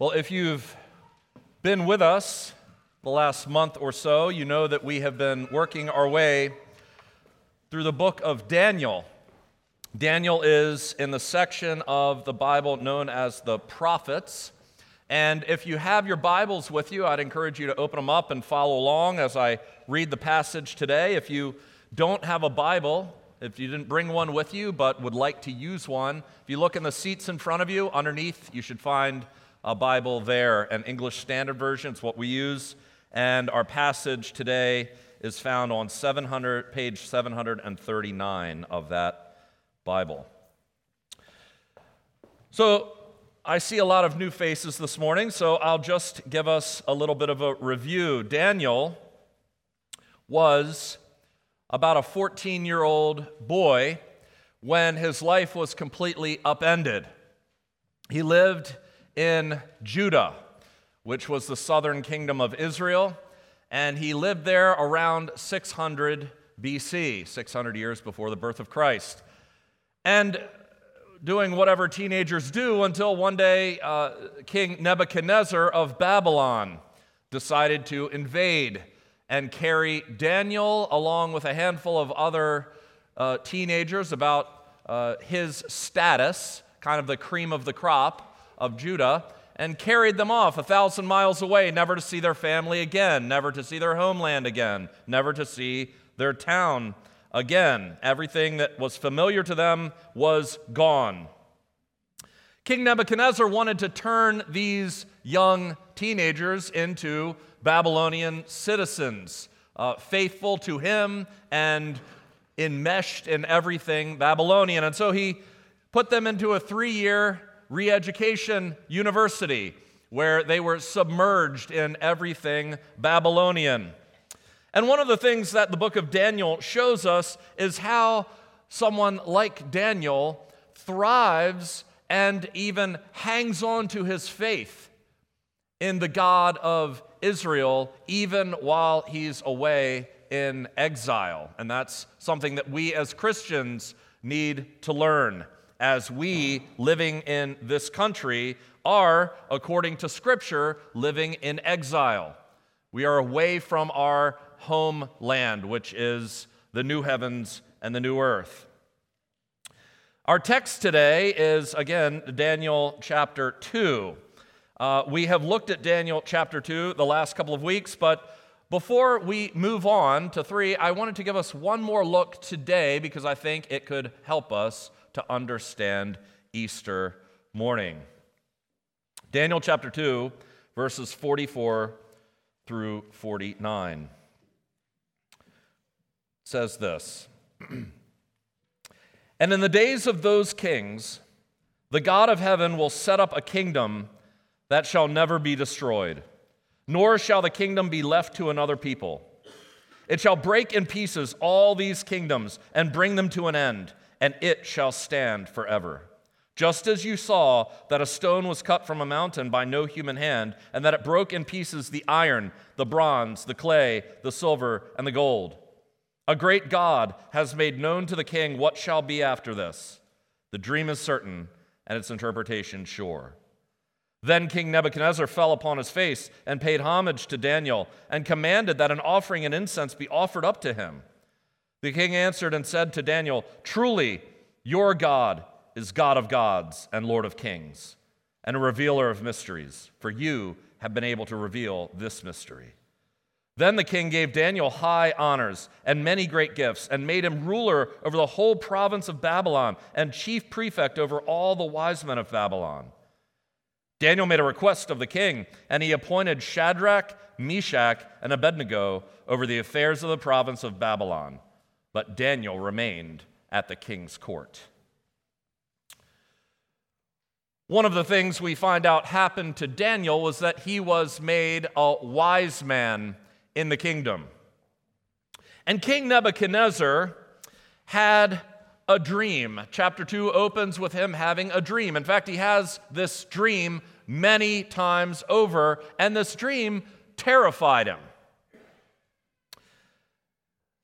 Well, if you've been with us the last month or so, you know that we have been working our way through the book of Daniel. Daniel is in the section of the Bible known as the prophets. And if you have your Bibles with you, I'd encourage you to open them up and follow along as I read the passage today. If you don't have a Bible, if you didn't bring one with you but would like to use one, if you look in the seats in front of you, underneath, you should find a Bible there, an English Standard Version. It's what we use. And our passage today is found on 700, page 739 of that Bible. So I see a lot of new faces this morning, so I'll just give us a little bit of a review. Daniel was about a 14 year old boy when his life was completely upended. He lived in Judah, which was the southern kingdom of Israel, and he lived there around 600 BC, 600 years before the birth of Christ. And doing whatever teenagers do until one day uh, King Nebuchadnezzar of Babylon decided to invade and carry Daniel along with a handful of other uh, teenagers about uh, his status, kind of the cream of the crop, of Judah and carried them off a thousand miles away, never to see their family again, never to see their homeland again, never to see their town again. Everything that was familiar to them was gone. King Nebuchadnezzar wanted to turn these young teenagers into Babylonian citizens, uh, faithful to him and enmeshed in everything Babylonian. And so he put them into a three year re education university where they were submerged in everything Babylonian. And one of the things that the book of Daniel shows us is how someone like Daniel thrives and even hangs on to his faith in the God of Israel, even while he's away in exile. And that's something that we as Christians need to learn as we living in this country are, according to Scripture, living in exile. We are away from our homeland, which is the new heavens and the new earth. Our text today is, again, Daniel chapter 2. Uh, we have looked at Daniel chapter 2 the last couple of weeks, but before we move on to 3, I wanted to give us one more look today because I think it could help us to understand Easter morning. Daniel chapter 2, verses 44 through 49 says this And in the days of those kings, the God of heaven will set up a kingdom that shall never be destroyed, nor shall the kingdom be left to another people. It shall break in pieces all these kingdoms and bring them to an end and it shall stand forever. Just as you saw that a stone was cut from a mountain by no human hand, and that it broke in pieces the iron, the bronze, the clay, the silver, and the gold. A great God has made known to the king what shall be after this. The dream is certain, and its interpretation sure. Then King Nebuchadnezzar fell upon his face and paid homage to Daniel, and commanded that an offering and incense be offered up to him. The king answered and said to Daniel, Truly, your God is God of gods and Lord of kings, and a revealer of mysteries, for you have been able to reveal this mystery. Then the king gave Daniel high honors and many great gifts, and made him ruler over the whole province of Babylon and chief prefect over all the wise men of Babylon. Daniel made a request of the king, and he appointed Shadrach, Meshach, and Abednego over the affairs of the province of Babylon but Daniel remained at the king's court. One of the things we find out happened to Daniel was that he was made a wise man in the kingdom. And King Nebuchadnezzar had a dream. Chapter 2 opens with him having a dream. In fact, he has this dream many times over, and this dream terrified him.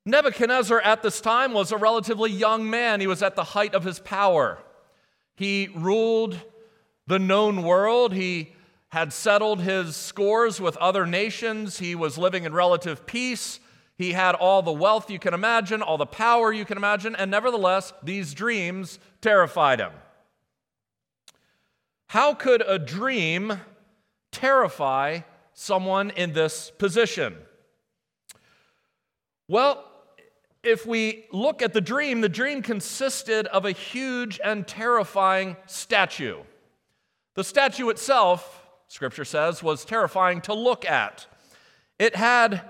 Nebuchadnezzar at this time was a relatively young man. He was at the height of his power. He ruled the known world. He had settled his scores with other nations. He was living in relative peace. He had all the wealth you can imagine, all the power you can imagine, and nevertheless, these dreams terrified him. How could a dream terrify someone in this position? Well, if we look at the dream, the dream consisted of a huge and terrifying statue. The statue itself, scripture says, was terrifying to look at. It had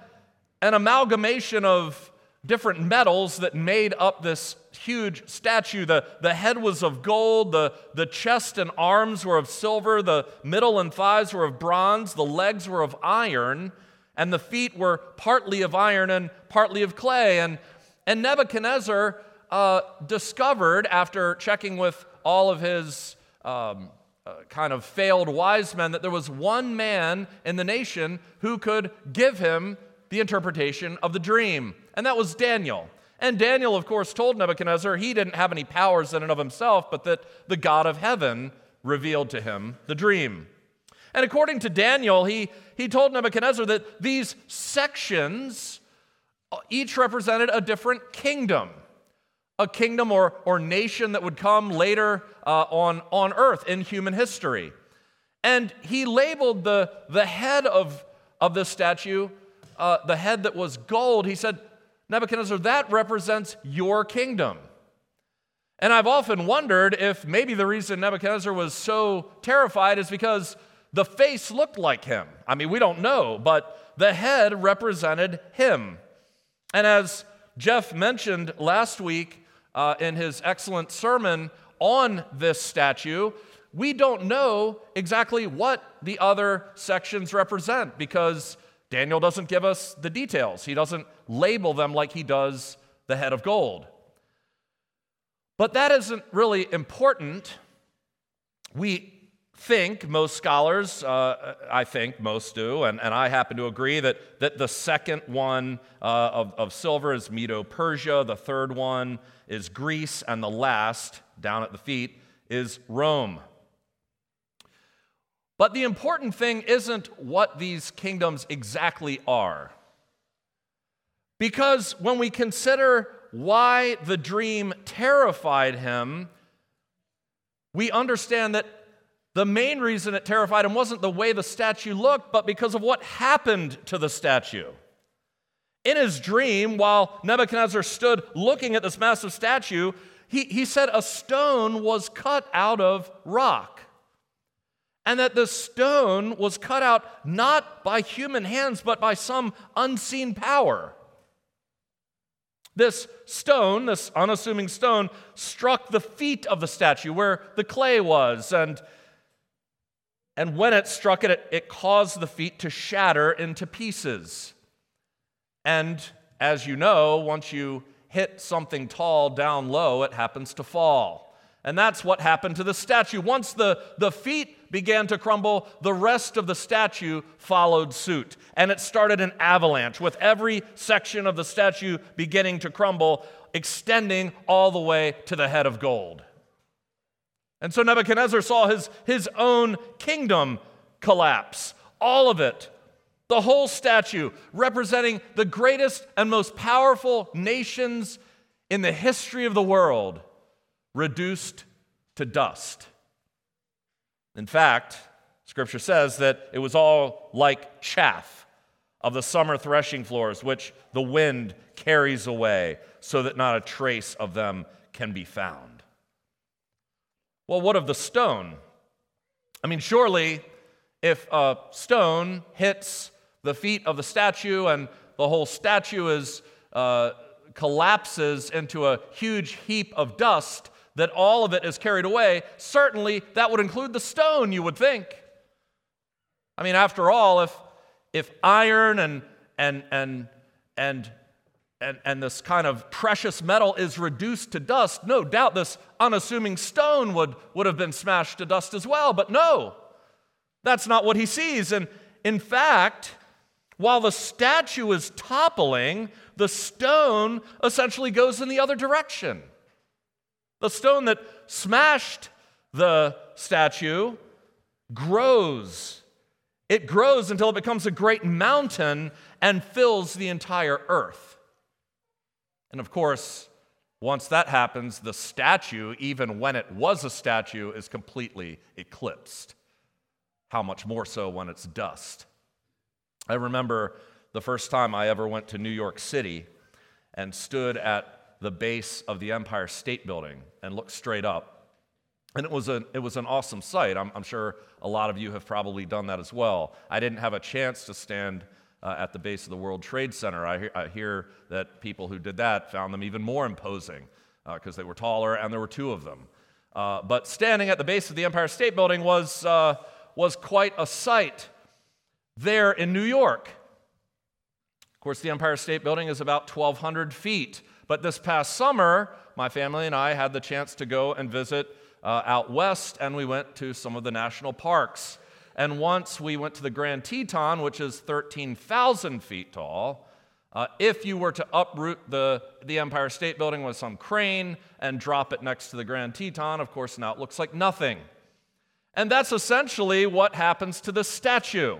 an amalgamation of different metals that made up this huge statue. The, the head was of gold, the, the chest and arms were of silver, the middle and thighs were of bronze, the legs were of iron, and the feet were partly of iron and partly of clay. And and Nebuchadnezzar uh, discovered, after checking with all of his um, uh, kind of failed wise men, that there was one man in the nation who could give him the interpretation of the dream, and that was Daniel. And Daniel, of course, told Nebuchadnezzar he didn't have any powers in and of himself, but that the God of heaven revealed to him the dream. And according to Daniel, he, he told Nebuchadnezzar that these sections each represented a different kingdom, a kingdom or, or nation that would come later uh, on, on earth in human history. And he labeled the, the head of, of this statue, uh, the head that was gold, he said, Nebuchadnezzar, that represents your kingdom. And I've often wondered if maybe the reason Nebuchadnezzar was so terrified is because the face looked like him. I mean, we don't know, but the head represented him. And as Jeff mentioned last week uh, in his excellent sermon on this statue, we don't know exactly what the other sections represent because Daniel doesn't give us the details. He doesn't label them like he does the head of gold. But that isn't really important. We think, most scholars, uh, I think most do, and, and I happen to agree, that, that the second one uh, of, of silver is Medo Persia, the third one is Greece, and the last, down at the feet, is Rome. But the important thing isn't what these kingdoms exactly are. Because when we consider why the dream terrified him, we understand that the main reason it terrified him wasn't the way the statue looked, but because of what happened to the statue. In his dream, while Nebuchadnezzar stood looking at this massive statue, he, he said a stone was cut out of rock. And that the stone was cut out not by human hands, but by some unseen power. This stone, this unassuming stone, struck the feet of the statue where the clay was, and and when it struck it, it, caused the feet to shatter into pieces. And as you know, once you hit something tall down low, it happens to fall. And that's what happened to the statue. Once the, the feet began to crumble, the rest of the statue followed suit. And it started an avalanche, with every section of the statue beginning to crumble, extending all the way to the head of gold. And so Nebuchadnezzar saw his, his own kingdom collapse, all of it. The whole statue representing the greatest and most powerful nations in the history of the world reduced to dust. In fact, scripture says that it was all like chaff of the summer threshing floors, which the wind carries away, so that not a trace of them can be found. Well, what of the stone? I mean, surely if a stone hits the feet of the statue and the whole statue is uh, collapses into a huge heap of dust, that all of it is carried away, certainly that would include the stone, you would think. I mean, after all, if, if iron and, and, and, and and, and this kind of precious metal is reduced to dust, no doubt this unassuming stone would, would have been smashed to dust as well. But no, that's not what he sees. And in fact, while the statue is toppling, the stone essentially goes in the other direction. The stone that smashed the statue grows It grows until it becomes a great mountain and fills the entire earth. And of course, once that happens, the statue, even when it was a statue, is completely eclipsed. How much more so when it's dust? I remember the first time I ever went to New York City and stood at the base of the Empire State Building and looked straight up. And it was, a, it was an awesome sight. I'm, I'm sure a lot of you have probably done that as well. I didn't have a chance to stand uh, at the base of the World Trade Center. I hear, I hear that people who did that found them even more imposing because uh, they were taller and there were two of them. Uh, but standing at the base of the Empire State Building was, uh, was quite a sight there in New York. Of course, the Empire State Building is about 1,200 feet. But this past summer, my family and I had the chance to go and visit uh, out west, and we went to some of the national parks. And once we went to the Grand Teton, which is 13,000 feet tall. Uh, if you were to uproot the, the Empire State Building with some crane and drop it next to the Grand Teton, of course, now it looks like nothing. And that's essentially what happens to the statue.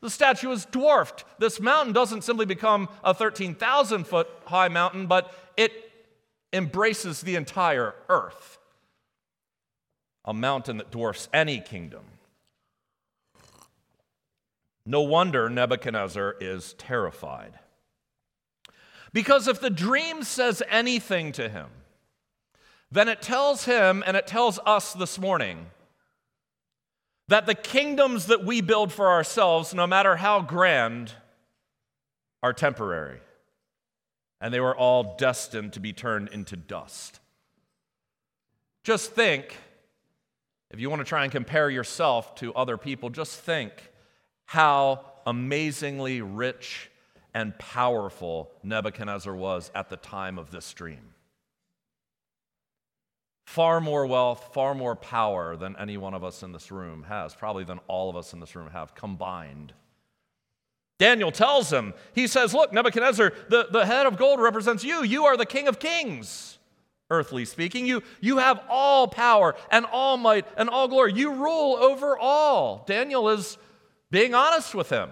The statue is dwarfed. This mountain doesn't simply become a 13,000 foot high mountain, but it embraces the entire earth a mountain that dwarfs any kingdom. No wonder Nebuchadnezzar is terrified. Because if the dream says anything to him, then it tells him and it tells us this morning that the kingdoms that we build for ourselves, no matter how grand, are temporary. And they were all destined to be turned into dust. Just think if you want to try and compare yourself to other people, just think how amazingly rich and powerful Nebuchadnezzar was at the time of this dream. Far more wealth, far more power than any one of us in this room has, probably than all of us in this room have combined. Daniel tells him, he says, Look, Nebuchadnezzar, the, the head of gold represents you. You are the king of kings earthly speaking. You, you have all power and all might and all glory. You rule over all. Daniel is being honest with him.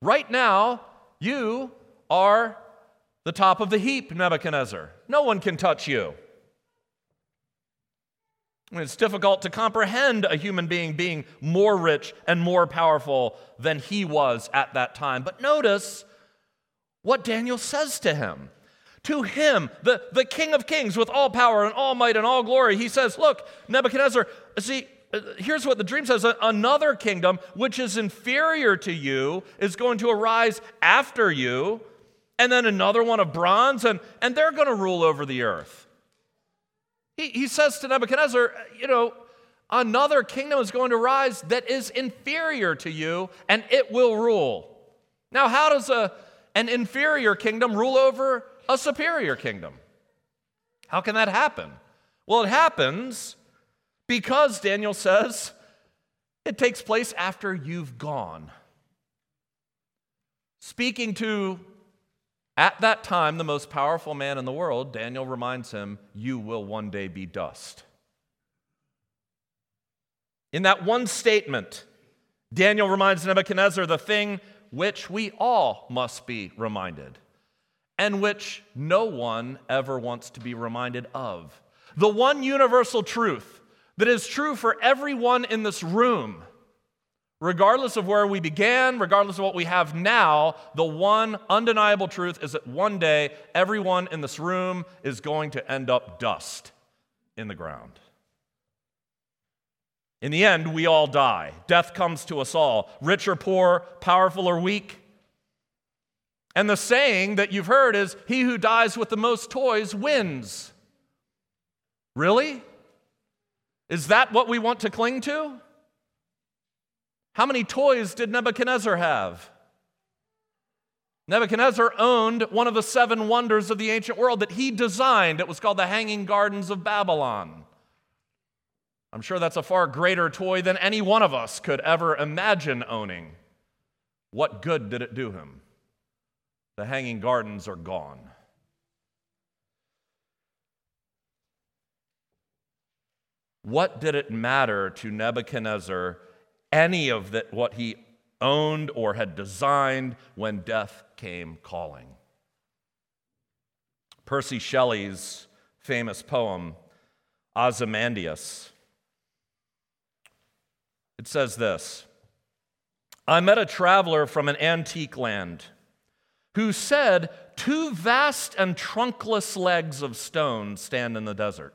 Right now, you are the top of the heap, Nebuchadnezzar. No one can touch you. It's difficult to comprehend a human being being more rich and more powerful than he was at that time. But notice what Daniel says to him to him, the, the King of Kings with all power and all might and all glory. He says, Look, Nebuchadnezzar, see, Uh, here's what the dream says another kingdom which is inferior to you is going to arise after you, and then another one of bronze, and, and they're going to rule over the earth. He, he says to Nebuchadnezzar, You know, another kingdom is going to rise that is inferior to you, and it will rule. Now, how does a, an inferior kingdom rule over a superior kingdom. How can that happen? Well, it happens because Daniel says it takes place after you've gone. Speaking to, at that time, the most powerful man in the world, Daniel reminds him, You will one day be dust. In that one statement, Daniel reminds Nebuchadnezzar the thing which we all must be reminded and which no one ever wants to be reminded of. The one universal truth that is true for everyone in this room, regardless of where we began, regardless of what we have now, the one undeniable truth is that one day everyone in this room is going to end up dust in the ground. In the end, we all die. Death comes to us all, rich or poor, powerful or weak. And the saying that you've heard is, He who dies with the most toys wins. Really? Is that what we want to cling to? How many toys did Nebuchadnezzar have? Nebuchadnezzar owned one of the seven wonders of the ancient world that he designed. It was called the Hanging Gardens of Babylon. I'm sure that's a far greater toy than any one of us could ever imagine owning. What good did it do him? The hanging gardens are gone. What did it matter to Nebuchadnezzar, any of that, what he owned or had designed when death came calling. Percy Shelley's famous poem, Ozymandias. It says this I met a traveler from an antique land who said, Two vast and trunkless legs of stone stand in the desert.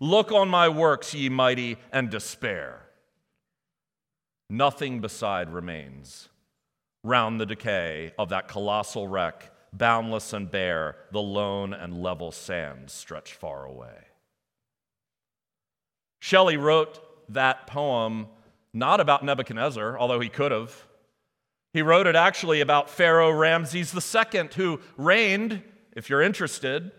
Look on my works, ye mighty, and despair. Nothing beside remains round the decay of that colossal wreck, boundless and bare, the lone and level sands stretch far away. Shelley wrote that poem not about Nebuchadnezzar, although he could have. He wrote it actually about Pharaoh Ramses II, who reigned, if you're interested,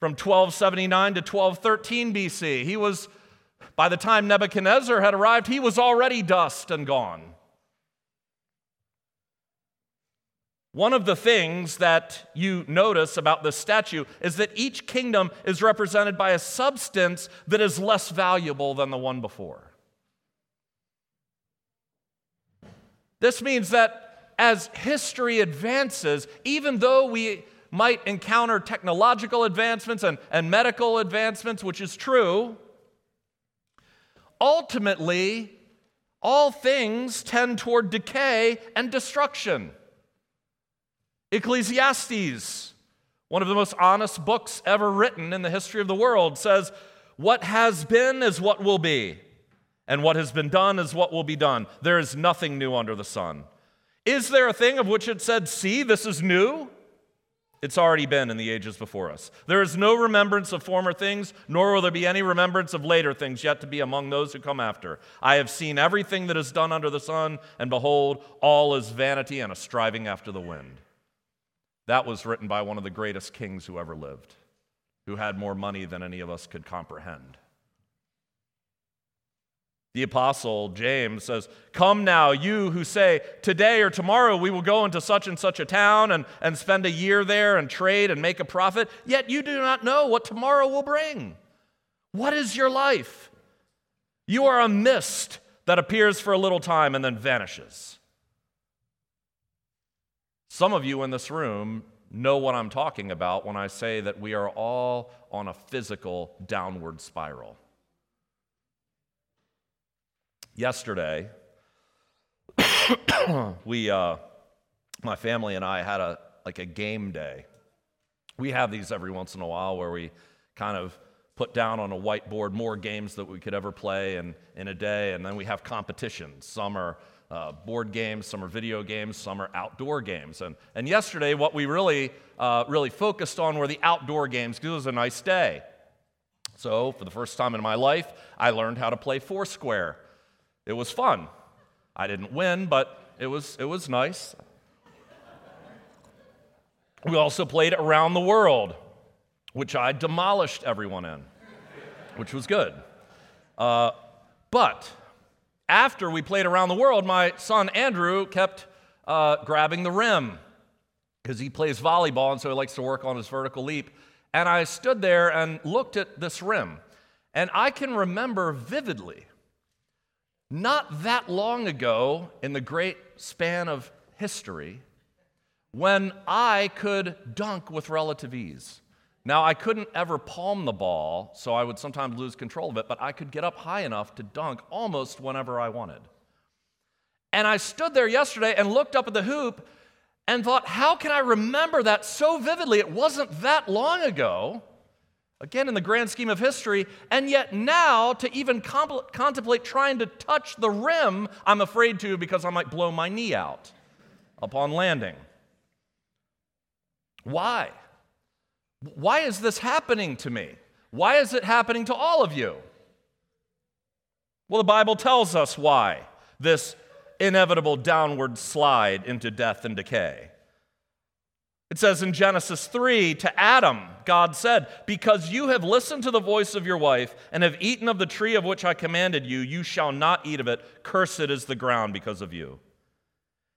from 1279 to 1213 BC. He was, by the time Nebuchadnezzar had arrived, he was already dust and gone. One of the things that you notice about this statue is that each kingdom is represented by a substance that is less valuable than the one before. This means that as history advances, even though we might encounter technological advancements and, and medical advancements, which is true, ultimately, all things tend toward decay and destruction. Ecclesiastes, one of the most honest books ever written in the history of the world, says, What has been is what will be, and what has been done is what will be done. There is nothing new under the sun. Is there a thing of which it said, See, this is new? It's already been in the ages before us. There is no remembrance of former things, nor will there be any remembrance of later things yet to be among those who come after. I have seen everything that is done under the sun, and behold, all is vanity and a striving after the wind. That was written by one of the greatest kings who ever lived, who had more money than any of us could comprehend. The apostle James says, Come now, you who say, Today or tomorrow we will go into such and such a town and, and spend a year there and trade and make a profit, yet you do not know what tomorrow will bring. What is your life? You are a mist that appears for a little time and then vanishes. Some of you in this room know what I'm talking about when I say that we are all on a physical downward spiral. Yesterday, we, uh, my family and I had a like a game day. We have these every once in a while where we kind of put down on a whiteboard more games that we could ever play in, in a day, and then we have competitions. Some are uh, board games, some are video games, some are outdoor games. And, and yesterday, what we really, uh, really focused on were the outdoor games because it was a nice day. So, for the first time in my life, I learned how to play Foursquare. It was fun. I didn't win, but it was, it was nice. We also played Around the World, which I demolished everyone in, which was good. Uh, but after we played around the world, my son Andrew kept uh, grabbing the rim because he plays volleyball and so he likes to work on his vertical leap. And I stood there and looked at this rim. And I can remember vividly, not that long ago in the great span of history, when I could dunk with relative ease. Now, I couldn't ever palm the ball, so I would sometimes lose control of it, but I could get up high enough to dunk almost whenever I wanted. And I stood there yesterday and looked up at the hoop and thought, how can I remember that so vividly? It wasn't that long ago, again, in the grand scheme of history, and yet now to even contemplate trying to touch the rim, I'm afraid to because I might blow my knee out upon landing. Why? Why is this happening to me? Why is it happening to all of you? Well, the Bible tells us why this inevitable downward slide into death and decay. It says in Genesis 3 to Adam, God said, Because you have listened to the voice of your wife and have eaten of the tree of which I commanded you, you shall not eat of it. Cursed is the ground because of you.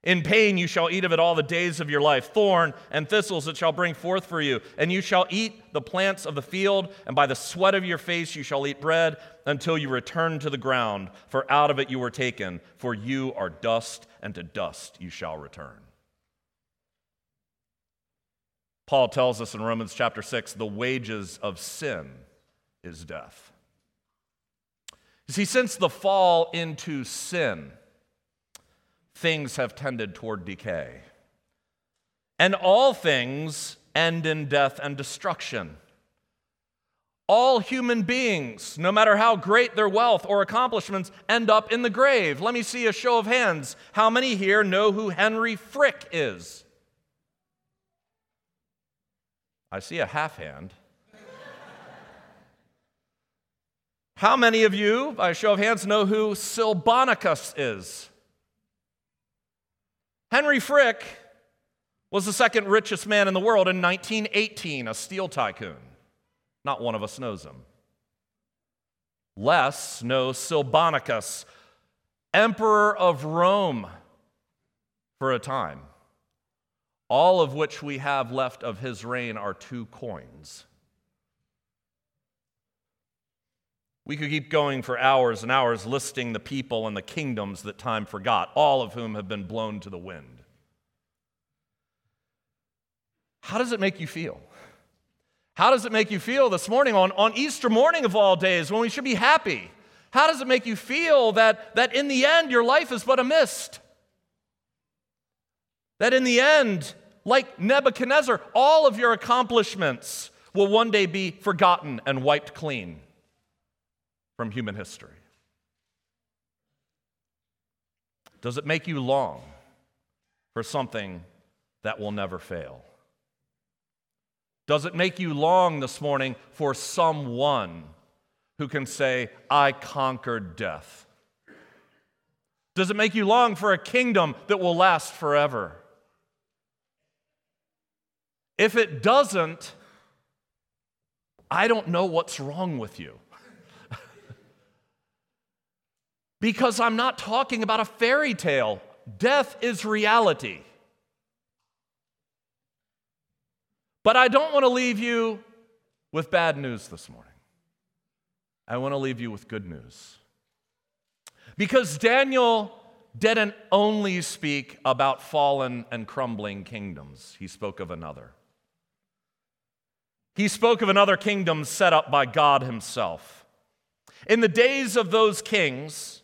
In pain you shall eat of it all the days of your life. Thorn and thistles it shall bring forth for you. And you shall eat the plants of the field, and by the sweat of your face you shall eat bread until you return to the ground. For out of it you were taken, for you are dust, and to dust you shall return. Paul tells us in Romans chapter 6 the wages of sin is death. You see, since the fall into sin, things have tended toward decay. And all things end in death and destruction. All human beings, no matter how great their wealth or accomplishments, end up in the grave. Let me see a show of hands. How many here know who Henry Frick is? I see a half hand. How many of you, by a show of hands, know who Silbannacus is? Henry Frick was the second richest man in the world in 1918, a steel tycoon. Not one of us knows him. Less knows Silbannacus, emperor of Rome for a time. All of which we have left of his reign are two coins. We could keep going for hours and hours listing the people and the kingdoms that time forgot, all of whom have been blown to the wind. How does it make you feel? How does it make you feel this morning on, on Easter morning of all days when we should be happy? How does it make you feel that, that in the end your life is but a mist? That in the end, like Nebuchadnezzar, all of your accomplishments will one day be forgotten and wiped clean from human history? Does it make you long for something that will never fail? Does it make you long this morning for someone who can say, I conquered death? Does it make you long for a kingdom that will last forever? If it doesn't, I don't know what's wrong with you. Because I'm not talking about a fairy tale. Death is reality. But I don't want to leave you with bad news this morning. I want to leave you with good news. Because Daniel didn't only speak about fallen and crumbling kingdoms, he spoke of another. He spoke of another kingdom set up by God Himself. In the days of those kings,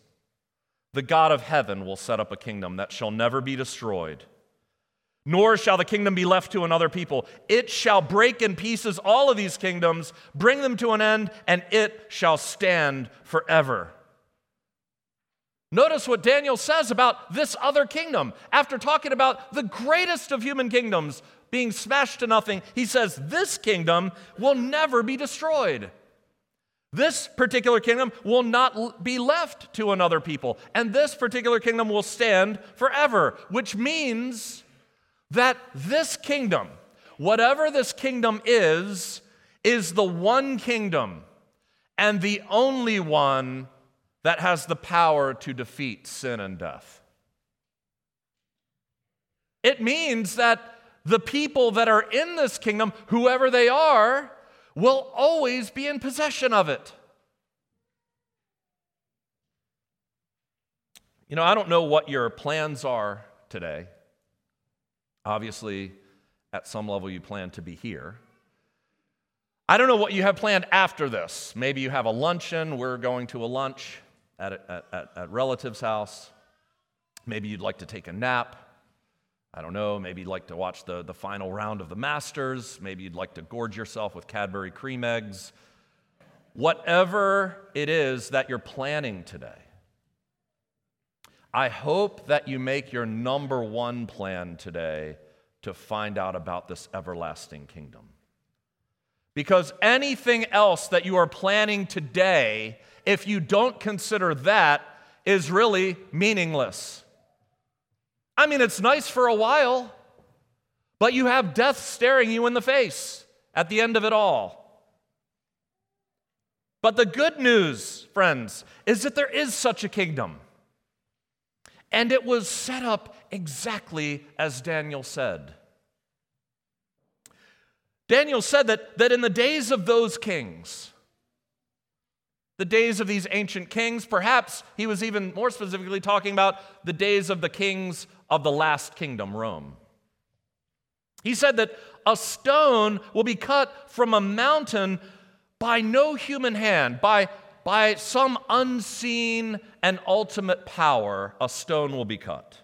the God of heaven will set up a kingdom that shall never be destroyed, nor shall the kingdom be left to another people. It shall break in pieces all of these kingdoms, bring them to an end, and it shall stand forever. Notice what Daniel says about this other kingdom. After talking about the greatest of human kingdoms being smashed to nothing, he says, This kingdom will never be destroyed. This particular kingdom will not be left to another people, and this particular kingdom will stand forever, which means that this kingdom, whatever this kingdom is, is the one kingdom and the only one that has the power to defeat sin and death. It means that the people that are in this kingdom, whoever they are, will always be in possession of it. You know, I don't know what your plans are today. Obviously, at some level, you plan to be here. I don't know what you have planned after this. Maybe you have a luncheon. We're going to a lunch at, a, at, at relative's house. Maybe you'd like to take a nap. I don't know, maybe you'd like to watch the, the final round of the Masters. Maybe you'd like to gorge yourself with Cadbury cream eggs. Whatever it is that you're planning today, I hope that you make your number one plan today to find out about this everlasting kingdom. Because anything else that you are planning today, if you don't consider that, is really meaningless. I mean, it's nice for a while, but you have death staring you in the face at the end of it all. But the good news, friends, is that there is such a kingdom. And it was set up exactly as Daniel said. Daniel said that, that in the days of those kings, the days of these ancient kings, perhaps he was even more specifically talking about the days of the kings of the last kingdom, Rome. He said that a stone will be cut from a mountain by no human hand, by, by some unseen and ultimate power, a stone will be cut.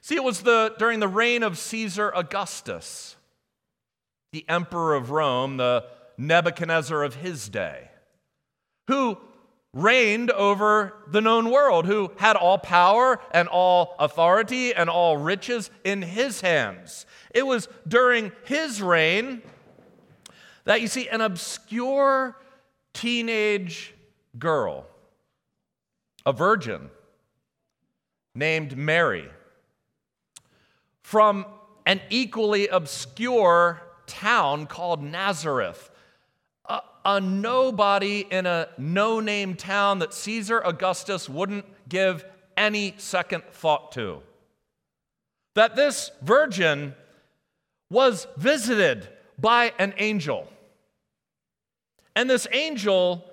See, it was the, during the reign of Caesar Augustus, the emperor of Rome, the Nebuchadnezzar of his day, who reigned over the known world, who had all power and all authority and all riches in his hands. It was during his reign that you see an obscure teenage girl, a virgin named Mary, from an equally obscure town called Nazareth a, a nobody in a no name town that Caesar Augustus wouldn't give any second thought to. That this virgin was visited by an angel. And this angel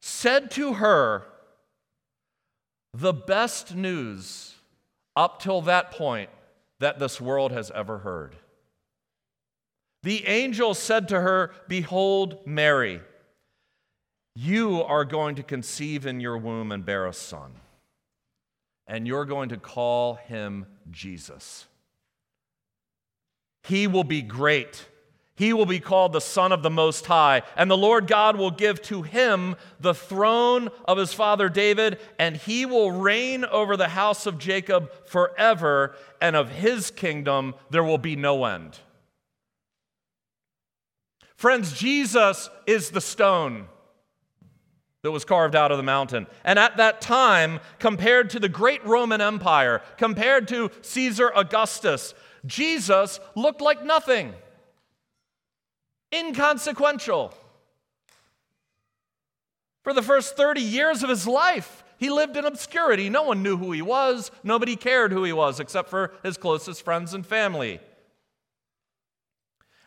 said to her, the best news up till that point that this world has ever heard. The angel said to her, Behold, Mary, you are going to conceive in your womb and bear a son, and you're going to call him Jesus. He will be great. He will be called the Son of the Most High, and the Lord God will give to him the throne of his father David, and he will reign over the house of Jacob forever, and of his kingdom there will be no end. Friends, Jesus is the stone that was carved out of the mountain. And at that time, compared to the great Roman Empire, compared to Caesar Augustus, Jesus looked like nothing, inconsequential. For the first 30 years of his life, he lived in obscurity. No one knew who he was, nobody cared who he was except for his closest friends and family.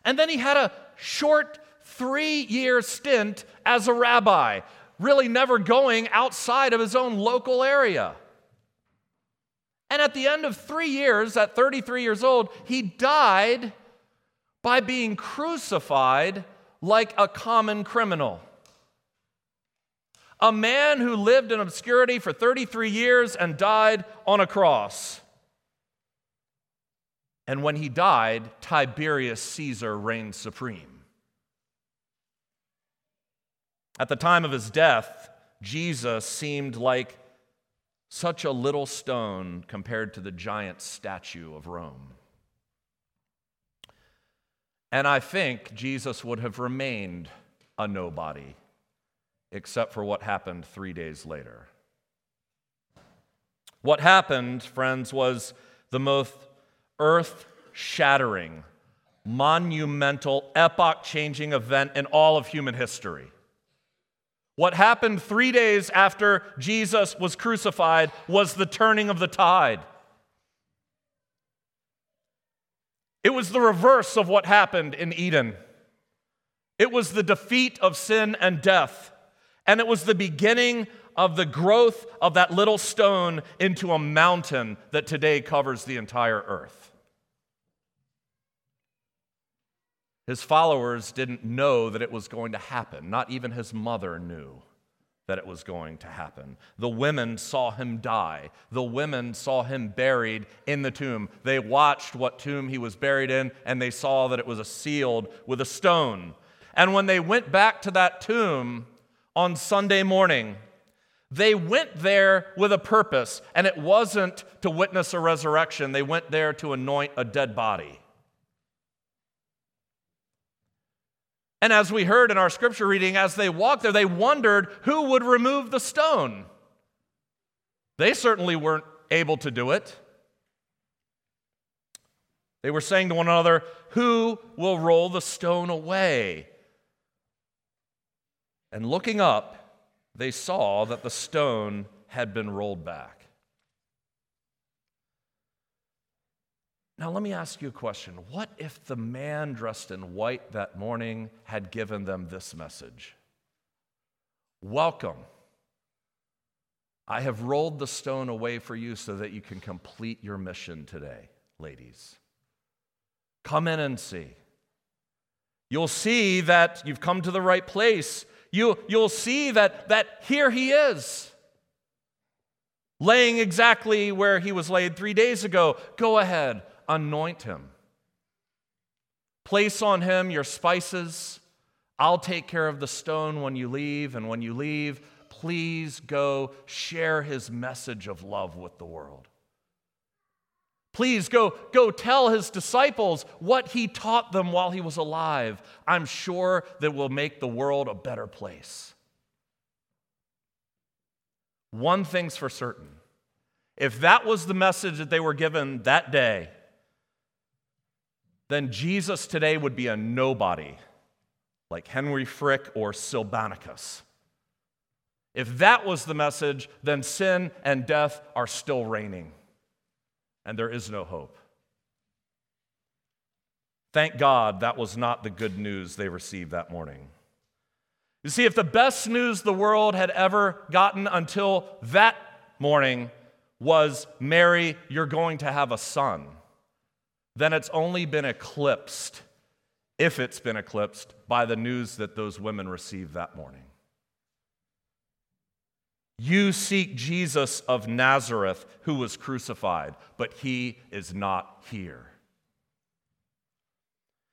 And then he had a short three year stint as a rabbi, really never going outside of his own local area. And at the end of three years, at 33 years old, he died by being crucified like a common criminal. A man who lived in obscurity for 33 years and died on a cross. And when he died, Tiberius Caesar reigned supreme. At the time of his death, Jesus seemed like such a little stone compared to the giant statue of Rome. And I think Jesus would have remained a nobody, except for what happened three days later. What happened, friends, was the most earth shattering, monumental, epoch changing event in all of human history. What happened three days after Jesus was crucified was the turning of the tide. It was the reverse of what happened in Eden. It was the defeat of sin and death. And it was the beginning of the growth of that little stone into a mountain that today covers the entire earth. His followers didn't know that it was going to happen. Not even his mother knew that it was going to happen. The women saw him die. The women saw him buried in the tomb. They watched what tomb he was buried in, and they saw that it was sealed with a stone. And when they went back to that tomb on Sunday morning, they went there with a purpose, and it wasn't to witness a resurrection. They went there to anoint a dead body. And as we heard in our scripture reading, as they walked there, they wondered who would remove the stone. They certainly weren't able to do it. They were saying to one another, Who will roll the stone away? And looking up, they saw that the stone had been rolled back. Now, let me ask you a question. What if the man dressed in white that morning had given them this message? Welcome. I have rolled the stone away for you so that you can complete your mission today, ladies. Come in and see. You'll see that you've come to the right place. You, you'll see that, that here he is, laying exactly where he was laid three days ago. Go ahead, anoint him. Place on him your spices. I'll take care of the stone when you leave, and when you leave, please go share his message of love with the world. Please go, go tell his disciples what he taught them while he was alive. I'm sure that will make the world a better place. One thing's for certain if that was the message that they were given that day, then Jesus today would be a nobody like Henry Frick or Silbannacus. If that was the message, then sin and death are still reigning, and there is no hope. Thank God that was not the good news they received that morning. You see, if the best news the world had ever gotten until that morning was Mary, you're going to have a son, then it's only been eclipsed, if it's been eclipsed, by the news that those women received that morning. You seek Jesus of Nazareth who was crucified, but he is not here.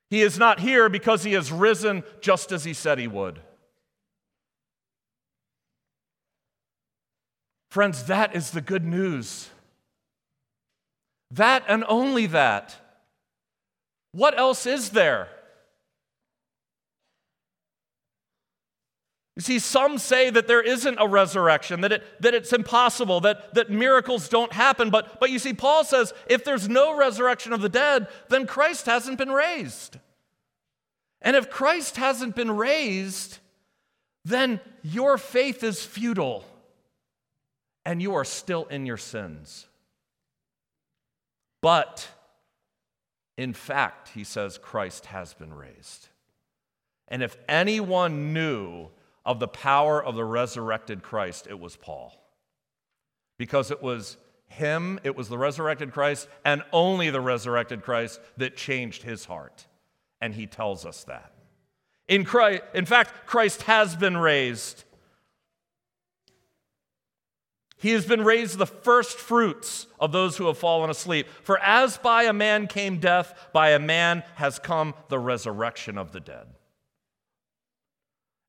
He is not here because he has risen just as he said he would. Friends, that is the good news. That and only that. What else is there? You see, some say that there isn't a resurrection, that, it, that it's impossible, that, that miracles don't happen. But, but you see, Paul says if there's no resurrection of the dead, then Christ hasn't been raised. And if Christ hasn't been raised, then your faith is futile and you are still in your sins. But in fact, he says Christ has been raised. And if anyone knew of the power of the resurrected Christ, it was Paul. Because it was him, it was the resurrected Christ, and only the resurrected Christ that changed his heart. And he tells us that. In, Christ, in fact, Christ has been raised. He has been raised the first fruits of those who have fallen asleep. For as by a man came death, by a man has come the resurrection of the dead.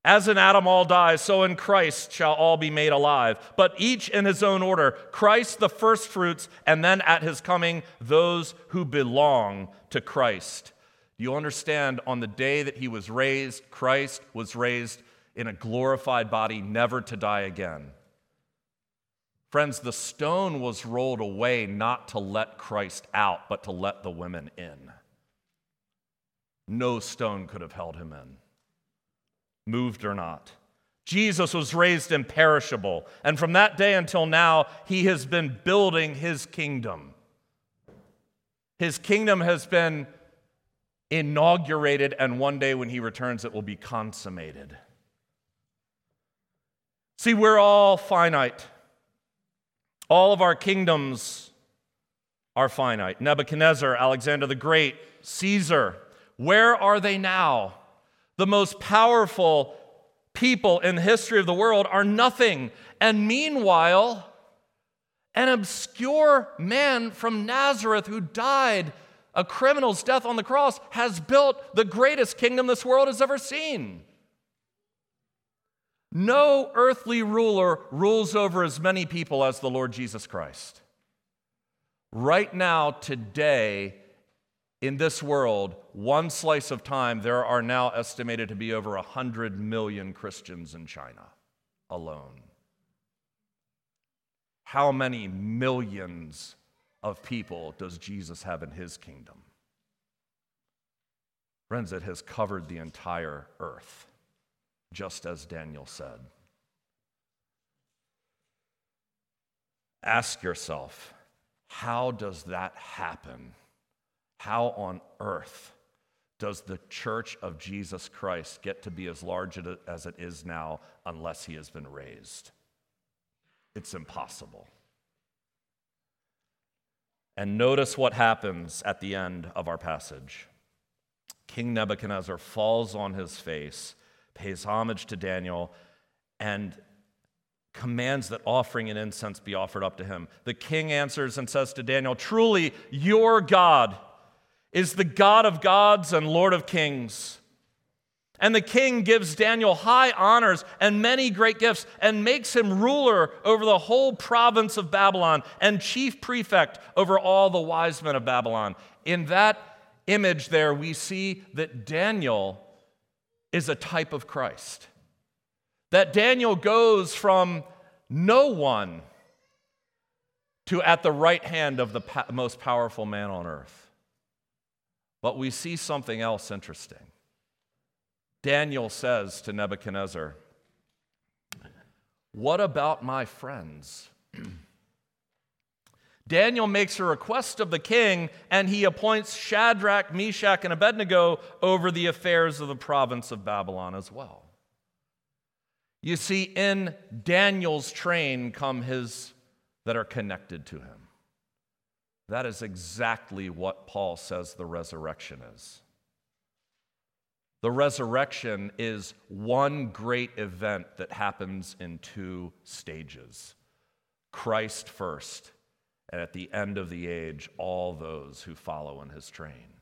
As in Adam all die, so in Christ shall all be made alive, but each in his own order. Christ the firstfruits, and then at his coming, those who belong to Christ. Do you understand? On the day that he was raised, Christ was raised in a glorified body, never to die again. Friends, the stone was rolled away not to let Christ out, but to let the women in. No stone could have held him in moved or not. Jesus was raised imperishable, and from that day until now, he has been building his kingdom. His kingdom has been inaugurated, and one day when he returns, it will be consummated. See, we're all finite. All of our kingdoms are finite. Nebuchadnezzar, Alexander the Great, Caesar, where are they now? the most powerful people in the history of the world are nothing. And meanwhile, an obscure man from Nazareth who died a criminal's death on the cross has built the greatest kingdom this world has ever seen. No earthly ruler rules over as many people as the Lord Jesus Christ. Right now, today, in this world, one slice of time, there are now estimated to be over 100 million Christians in China alone. How many millions of people does Jesus have in his kingdom? Friends, it has covered the entire earth, just as Daniel said. Ask yourself, how does that happen? How on earth does the church of Jesus Christ get to be as large as it is now unless he has been raised? It's impossible. And notice what happens at the end of our passage. King Nebuchadnezzar falls on his face, pays homage to Daniel, and commands that offering and incense be offered up to him. The king answers and says to Daniel, Truly, your God is the God of gods and Lord of kings. And the king gives Daniel high honors and many great gifts and makes him ruler over the whole province of Babylon and chief prefect over all the wise men of Babylon. In that image, there, we see that Daniel is a type of Christ. That Daniel goes from no one to at the right hand of the most powerful man on earth. But we see something else interesting. Daniel says to Nebuchadnezzar, What about my friends? Daniel makes a request of the king, and he appoints Shadrach, Meshach, and Abednego over the affairs of the province of Babylon as well. You see, in Daniel's train come his that are connected to him. That is exactly what Paul says the resurrection is. The resurrection is one great event that happens in two stages Christ first, and at the end of the age, all those who follow in his train.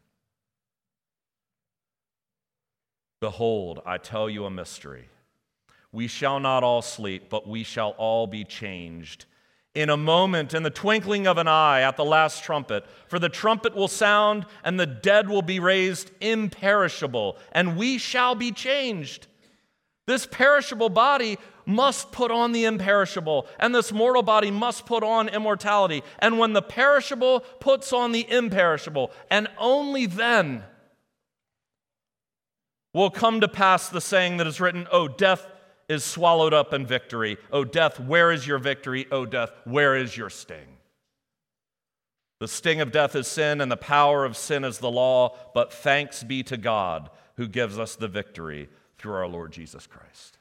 Behold, I tell you a mystery. We shall not all sleep, but we shall all be changed in a moment, in the twinkling of an eye, at the last trumpet. For the trumpet will sound, and the dead will be raised imperishable, and we shall be changed. This perishable body must put on the imperishable, and this mortal body must put on immortality. And when the perishable puts on the imperishable, and only then will come to pass the saying that is written, O death, is swallowed up in victory. O death, where is your victory? O death, where is your sting? The sting of death is sin, and the power of sin is the law, but thanks be to God who gives us the victory through our Lord Jesus Christ.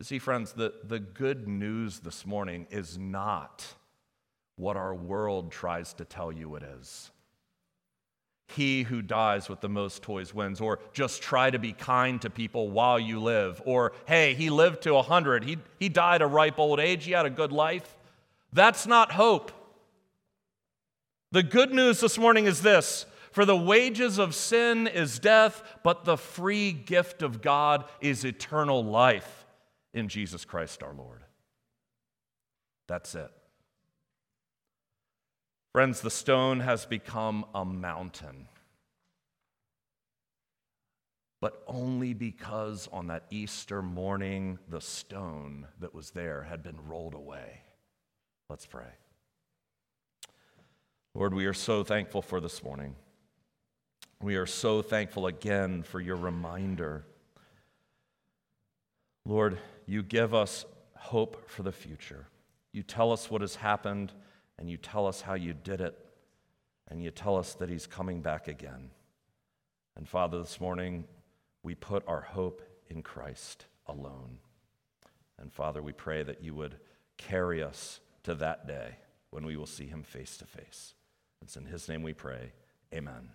See, friends, the, the good news this morning is not what our world tries to tell you it is. He who dies with the most toys wins, or just try to be kind to people while you live, or hey, he lived to 100, he, he died a ripe old age, he had a good life. That's not hope. The good news this morning is this. For the wages of sin is death, but the free gift of God is eternal life in Jesus Christ our Lord. That's it. Friends, the stone has become a mountain. But only because on that Easter morning, the stone that was there had been rolled away. Let's pray. Lord, we are so thankful for this morning. We are so thankful again for your reminder. Lord, you give us hope for the future. You tell us what has happened and you tell us how you did it, and you tell us that He's coming back again. And Father, this morning, we put our hope in Christ alone. And Father, we pray that you would carry us to that day when we will see Him face to face. It's in His name we pray. Amen.